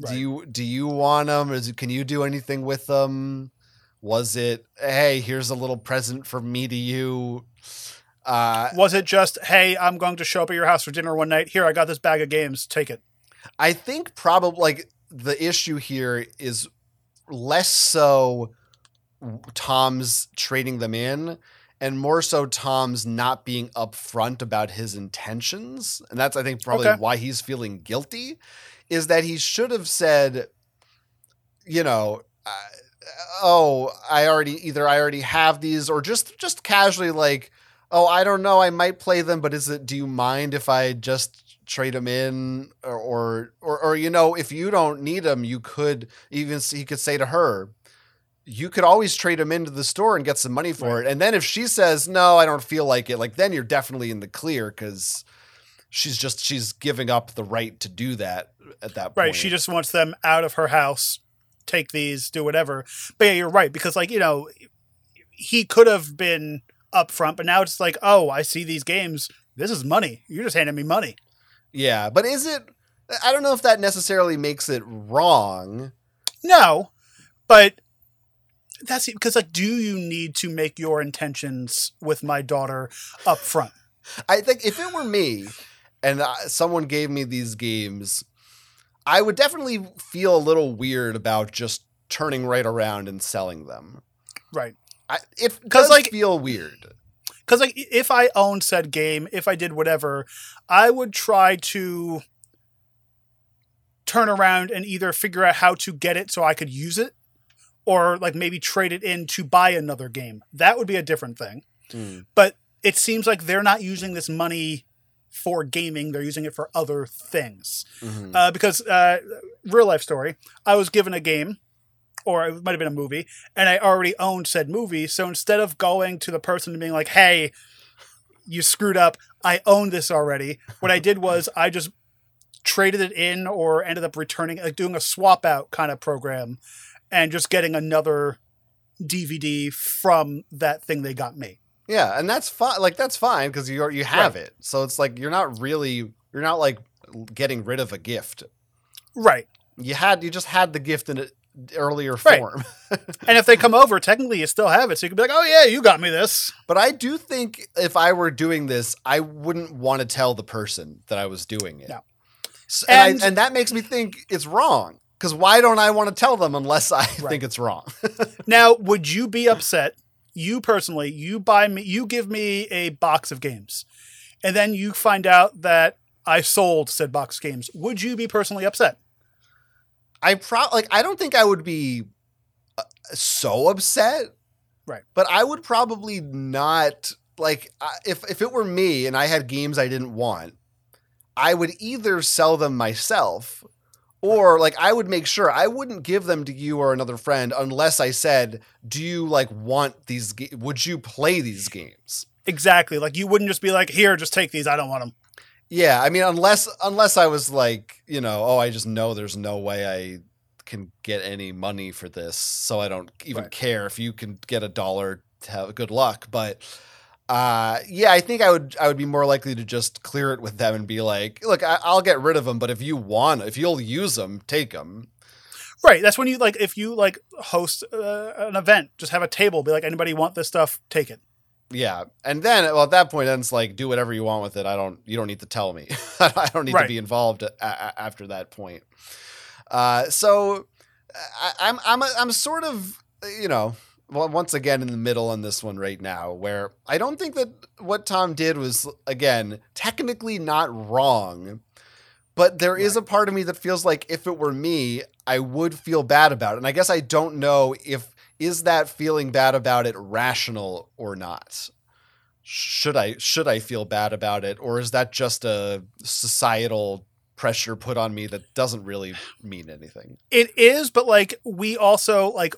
A: Right. Do you do you want them? Is, can you do anything with them?" Was it, "Hey, here's a little present from me to you."
B: Uh, was it just, "Hey, I'm going to show up at your house for dinner one night. Here, I got this bag of games. Take it."
A: I think probably like the issue here is less so Tom's trading them in and more so Tom's not being upfront about his intentions. And that's, I think, probably okay. why he's feeling guilty is that he should have said, you know, uh, oh, I already either I already have these or just just casually like, oh, I don't know, I might play them, but is it do you mind if I just trade him in or, or or, or you know if you don't need him you could even he could say to her you could always trade him into the store and get some money for right. it and then if she says no i don't feel like it like then you're definitely in the clear because she's just she's giving up the right to do that at
B: that right, point right she just wants them out of her house take these do whatever but yeah you're right because like you know he could have been upfront but now it's like oh i see these games this is money you're just handing me money
A: yeah, but is it? I don't know if that necessarily makes it wrong.
B: No, but that's because like, do you need to make your intentions with my daughter up front?
A: I think if it were me, and uh, someone gave me these games, I would definitely feel a little weird about just turning right around and selling them.
B: Right.
A: I, it
B: does
A: like, feel weird
B: because like if I owned said game, if I did whatever, I would try to turn around and either figure out how to get it so I could use it, or like maybe trade it in to buy another game. That would be a different thing. Mm. But it seems like they're not using this money for gaming; they're using it for other things. Mm-hmm. Uh, because uh, real life story, I was given a game or it might have been a movie, and I already owned said movie. So instead of going to the person and being like, "Hey, you screwed up. I own this already," what I did was I just traded it in or ended up returning, like doing a swap out kind of program, and just getting another DVD from that thing they got me.
A: Yeah, and that's fine. Like that's fine because you you have right. it. So it's like you're not really you're not like getting rid of a gift.
B: Right.
A: You had you just had the gift in it earlier form.
B: Right. and if they come over, technically you still have it. So you can be like, oh, yeah, you got me this.
A: But I do think if I were doing this, I wouldn't want to tell the person that I was doing it. No. So, and, and, I, and, that makes me think it's wrong. Because why don't I want to tell them unless I right. think it's wrong?
B: now, would you be upset? You personally, you buy me, you give me a box of games, and then you find out that I sold said box games. Would you be personally upset?
A: I pro like I don't think I would be uh, so upset.
B: Right.
A: But I would probably not like if if it were me and I had games I didn't want, I would either sell them myself or like I would make sure I wouldn't give them to you or another friend unless I said, "Do you like want these? Ga- would you play these games?"
B: Exactly. Like you wouldn't just be like, "Here, just take these. I don't want them."
A: Yeah, I mean, unless unless I was like, you know, oh, I just know there's no way I can get any money for this, so I don't even right. care if you can get a dollar. To have good luck, but uh, yeah, I think I would I would be more likely to just clear it with them and be like, look, I, will get rid of them, but if you want, if you'll use them, take them.
B: Right. That's when you like if you like host uh, an event, just have a table, be like, anybody want this stuff, take it
A: yeah and then well at that point then it's like do whatever you want with it i don't you don't need to tell me i don't need right. to be involved a- a- after that point uh, so I, am I'm, I'm, a, I'm sort of you know well, once again in the middle on this one right now where i don't think that what tom did was again technically not wrong but there right. is a part of me that feels like if it were me i would feel bad about it and i guess i don't know if is that feeling bad about it rational or not? Should I should I feel bad about it or is that just a societal pressure put on me that doesn't really mean anything?
B: It is, but like we also like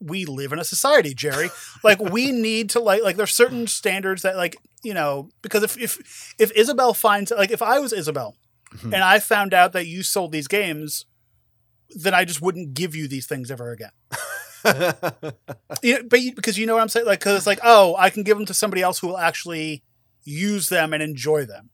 B: we live in a society, Jerry. like we need to like like there's certain standards that like you know because if if if Isabel finds like if I was Isabel mm-hmm. and I found out that you sold these games, then I just wouldn't give you these things ever again. you know, but you, because you know what I'm saying, like, because it's like, oh, I can give them to somebody else who will actually use them and enjoy them.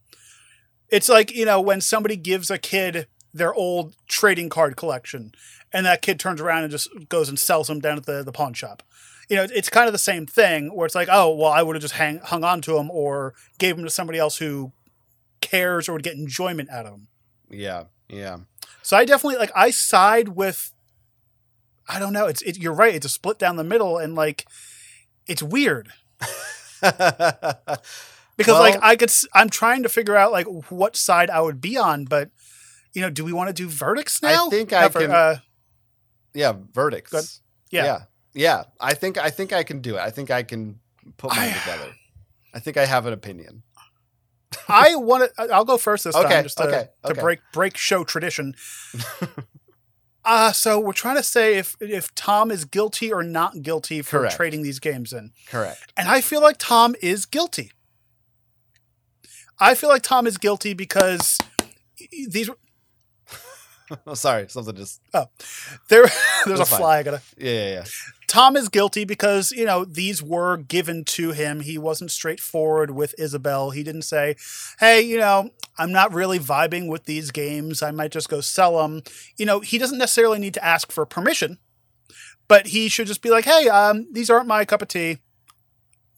B: It's like you know when somebody gives a kid their old trading card collection, and that kid turns around and just goes and sells them down at the the pawn shop. You know, it's kind of the same thing where it's like, oh, well, I would have just hang, hung on to them or gave them to somebody else who cares or would get enjoyment out of them.
A: Yeah, yeah.
B: So I definitely like I side with I don't know. It's it, you're right. It's a split down the middle, and like it's weird. because well, like I could, I'm trying to figure out like what side I would be on, but you know, do we want to do verdicts now?
A: I think I can. Uh, yeah, verdicts. Yeah. yeah, yeah. I think I think I can do it. I think I can put mine I, together. I think I have an opinion.
B: I want to. I'll go first this okay, time, just to, okay, okay. to break break show tradition. Uh, so we're trying to say if if Tom is guilty or not guilty for Correct. trading these games in.
A: Correct.
B: And I feel like Tom is guilty. I feel like Tom is guilty because these.
A: oh, sorry, something just.
B: Oh, there. there's a fly. Fine. I gotta.
A: Yeah, yeah, yeah.
B: Tom is guilty because, you know, these were given to him. He wasn't straightforward with Isabel. He didn't say, hey, you know, I'm not really vibing with these games. I might just go sell them. You know, he doesn't necessarily need to ask for permission, but he should just be like, hey, um, these aren't my cup of tea.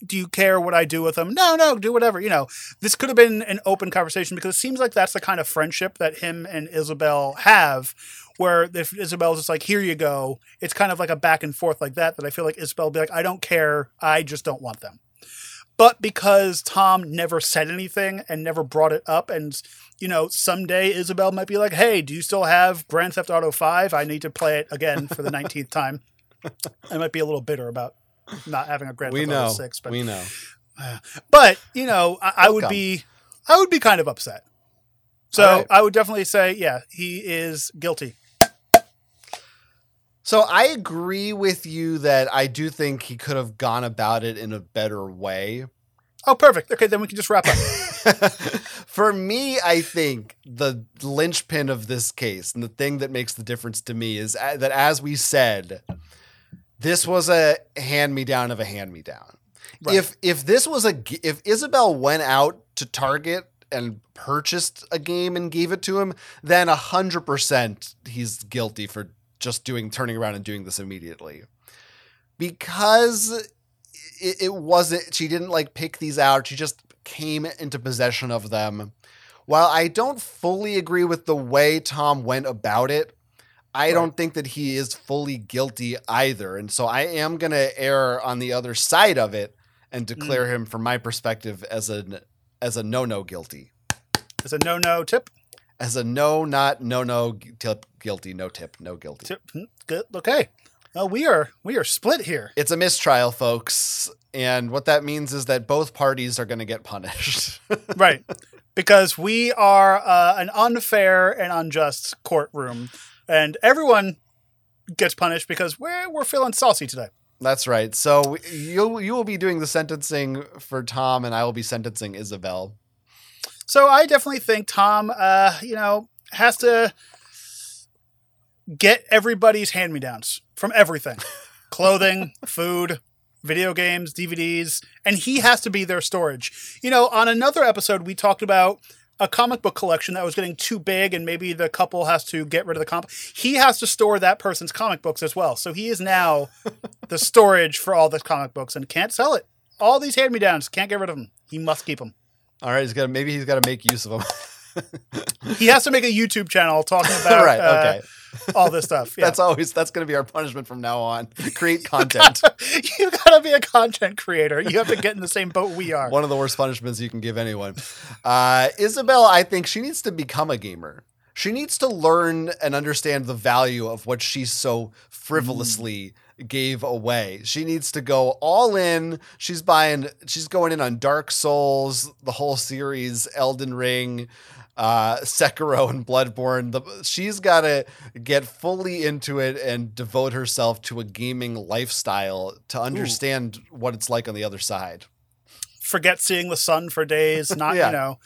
B: Do you care what I do with them? No, no, do whatever. You know, this could have been an open conversation because it seems like that's the kind of friendship that him and Isabel have, where if Isabel's just like, here you go, it's kind of like a back and forth like that. That I feel like Isabel will be like, I don't care, I just don't want them. But because Tom never said anything and never brought it up, and you know, someday Isabel might be like, hey, do you still have Grand Theft Auto Five? I need to play it again for the nineteenth time. I might be a little bitter about not having a Grand we Theft
A: know.
B: Auto Six,
A: but we know.
B: but you know, I, I would be, I would be kind of upset. So right. I would definitely say, yeah, he is guilty
A: so I agree with you that I do think he could have gone about it in a better way.
B: Oh, perfect. Okay, then we can just wrap up.
A: For me, I think the linchpin of this case and the thing that makes the difference to me is uh, that, as we said, this was a hand me down of a hand me down. Right. If if this was a if Isabel went out to Target and purchased a game and gave it to him, then a hundred percent he's guilty for just doing turning around and doing this immediately because it, it wasn't she didn't like pick these out she just came into possession of them while i don't fully agree with the way tom went about it i right. don't think that he is fully guilty either and so i am going to err on the other side of it and declare mm. him from my perspective as a as a no no guilty
B: as a no no tip
A: as a no, not no, no tip, guilty, no tip, no guilty. Tip,
B: hmm, good, okay. Uh, we are we are split here.
A: It's a mistrial, folks, and what that means is that both parties are going to get punished.
B: right, because we are uh, an unfair and unjust courtroom, and everyone gets punished because we're we're feeling saucy today.
A: That's right. So you you will be doing the sentencing for Tom, and I will be sentencing Isabel.
B: So I definitely think Tom, uh, you know, has to get everybody's hand me downs from everything clothing, food, video games, DVDs, and he has to be their storage. You know, on another episode, we talked about a comic book collection that was getting too big and maybe the couple has to get rid of the comp. He has to store that person's comic books as well. So he is now the storage for all the comic books and can't sell it. All these hand me downs, can't get rid of them. He must keep them.
A: All right, he's got maybe he's got to make use of them.
B: he has to make a YouTube channel talking about okay. Uh, all this stuff.
A: Yeah. that's always that's going to be our punishment from now on. Create content.
B: you got to be a content creator. You have to get in the same boat we are.
A: One of the worst punishments you can give anyone. Uh, Isabel, I think she needs to become a gamer. She needs to learn and understand the value of what she's so frivolously. Mm gave away. She needs to go all in. She's buying, she's going in on Dark Souls, the whole series, Elden Ring, uh, Sekiro, and Bloodborne. The, she's got to get fully into it and devote herself to a gaming lifestyle to understand Ooh. what it's like on the other side.
B: Forget seeing the sun for days, not, yeah. you know.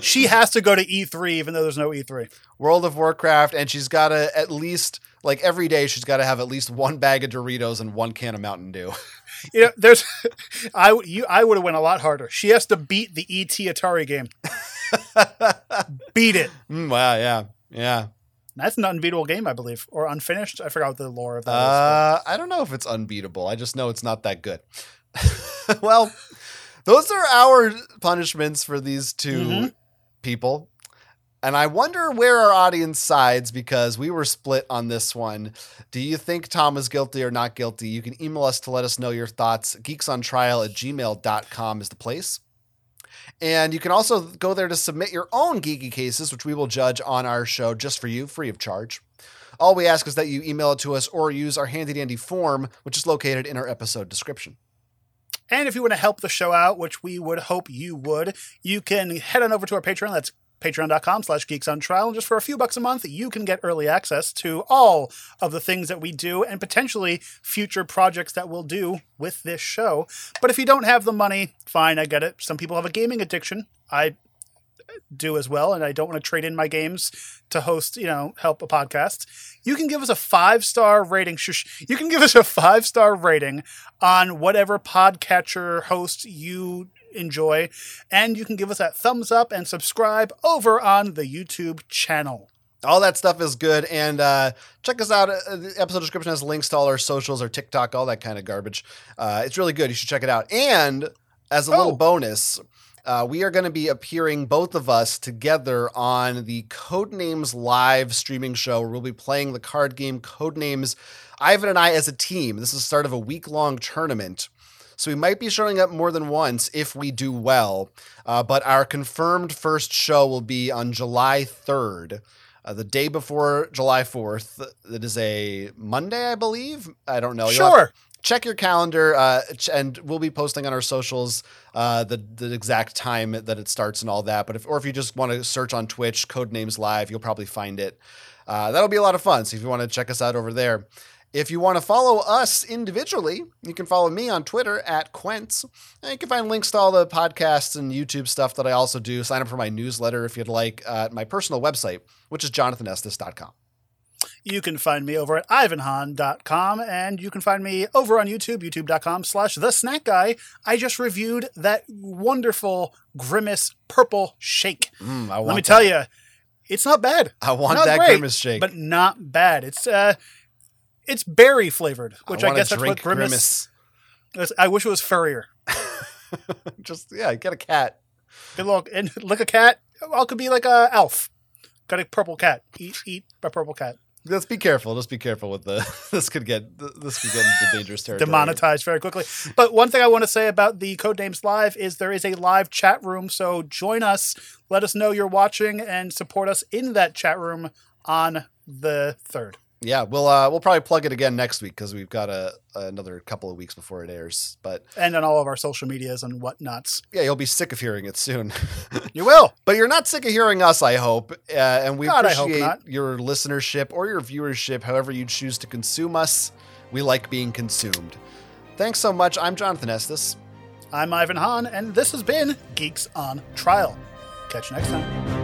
B: She has to go to E3, even though there's no E3.
A: World of Warcraft, and she's got to at least like every day she's got to have at least one bag of Doritos and one can of Mountain Dew.
B: you know, there's I you I would have went a lot harder. She has to beat the ET Atari game. beat it.
A: Mm, wow, yeah. Yeah.
B: That's an unbeatable game, I believe, or unfinished. I forgot the lore of that.
A: Uh, is, I don't know if it's unbeatable. I just know it's not that good. well, those are our punishments for these 2 mm-hmm. people. And I wonder where our audience sides because we were split on this one. Do you think Tom is guilty or not guilty? You can email us to let us know your thoughts. Geeksontrial at gmail.com is the place. And you can also go there to submit your own geeky cases, which we will judge on our show just for you, free of charge. All we ask is that you email it to us or use our handy dandy form, which is located in our episode description.
B: And if you want to help the show out, which we would hope you would, you can head on over to our Patreon. That's patreon.com slash geeks on trial. And just for a few bucks a month, you can get early access to all of the things that we do and potentially future projects that we'll do with this show. But if you don't have the money, fine, I get it. Some people have a gaming addiction. I do as well and i don't want to trade in my games to host you know help a podcast you can give us a five star rating shush you can give us a five star rating on whatever podcatcher host you enjoy. And you can give us that thumbs up and subscribe over on the YouTube channel.
A: All that stuff is good. And uh, check us out. Uh, the episode description has links to all our socials, our TikTok, all that kind of garbage. Uh, it's really good. You should check it out. And as a oh. little bonus, uh, we are going to be appearing, both of us, together on the Codenames live streaming show. We'll be playing the card game Codenames. Ivan and I, as a team, this is the start of a week long tournament so we might be showing up more than once if we do well. Uh, but our confirmed first show will be on July 3rd. Uh, the day before July 4th, that is a Monday, I believe. I don't know.
B: Sure
A: check your calendar uh, and we'll be posting on our socials uh, the, the exact time that it starts and all that but if or if you just want to search on twitch codenames live you'll probably find it uh, that'll be a lot of fun so if you want to check us out over there if you want to follow us individually, you can follow me on Twitter at Quents. And you can find links to all the podcasts and YouTube stuff that I also do. Sign up for my newsletter if you'd like uh, at my personal website, which is jonathanestis.com.
B: You can find me over at ivanhan.com, and you can find me over on YouTube, youtube.com slash the snack guy. I just reviewed that wonderful Grimace purple shake. Mm, Let me that. tell you, it's not bad.
A: I want
B: not
A: that great, Grimace shake.
B: But not bad. It's uh it's berry flavored, which I, I guess that's what Grimace. Grimace. I wish it was furrier.
A: Just yeah, get a cat.
B: Good luck and look a cat. I could be like a elf. Got a purple cat. Eat eat a purple cat.
A: Let's be careful. Just be careful with the. This could get this could get into dangerous territory.
B: Demonetized very quickly. But one thing I want to say about the Codenames Live is there is a live chat room, so join us. Let us know you're watching and support us in that chat room on the third
A: yeah, we'll uh, we'll probably plug it again next week because we've got a another couple of weeks before it airs. But
B: and on all of our social medias and whatnots.
A: Yeah, you'll be sick of hearing it soon.
B: you will,
A: but you're not sick of hearing us. I hope, uh, and we God, appreciate your listenership or your viewership, however you choose to consume us. We like being consumed. Thanks so much. I'm Jonathan Estes.
B: I'm Ivan Hahn, and this has been Geeks on Trial. Catch you next time.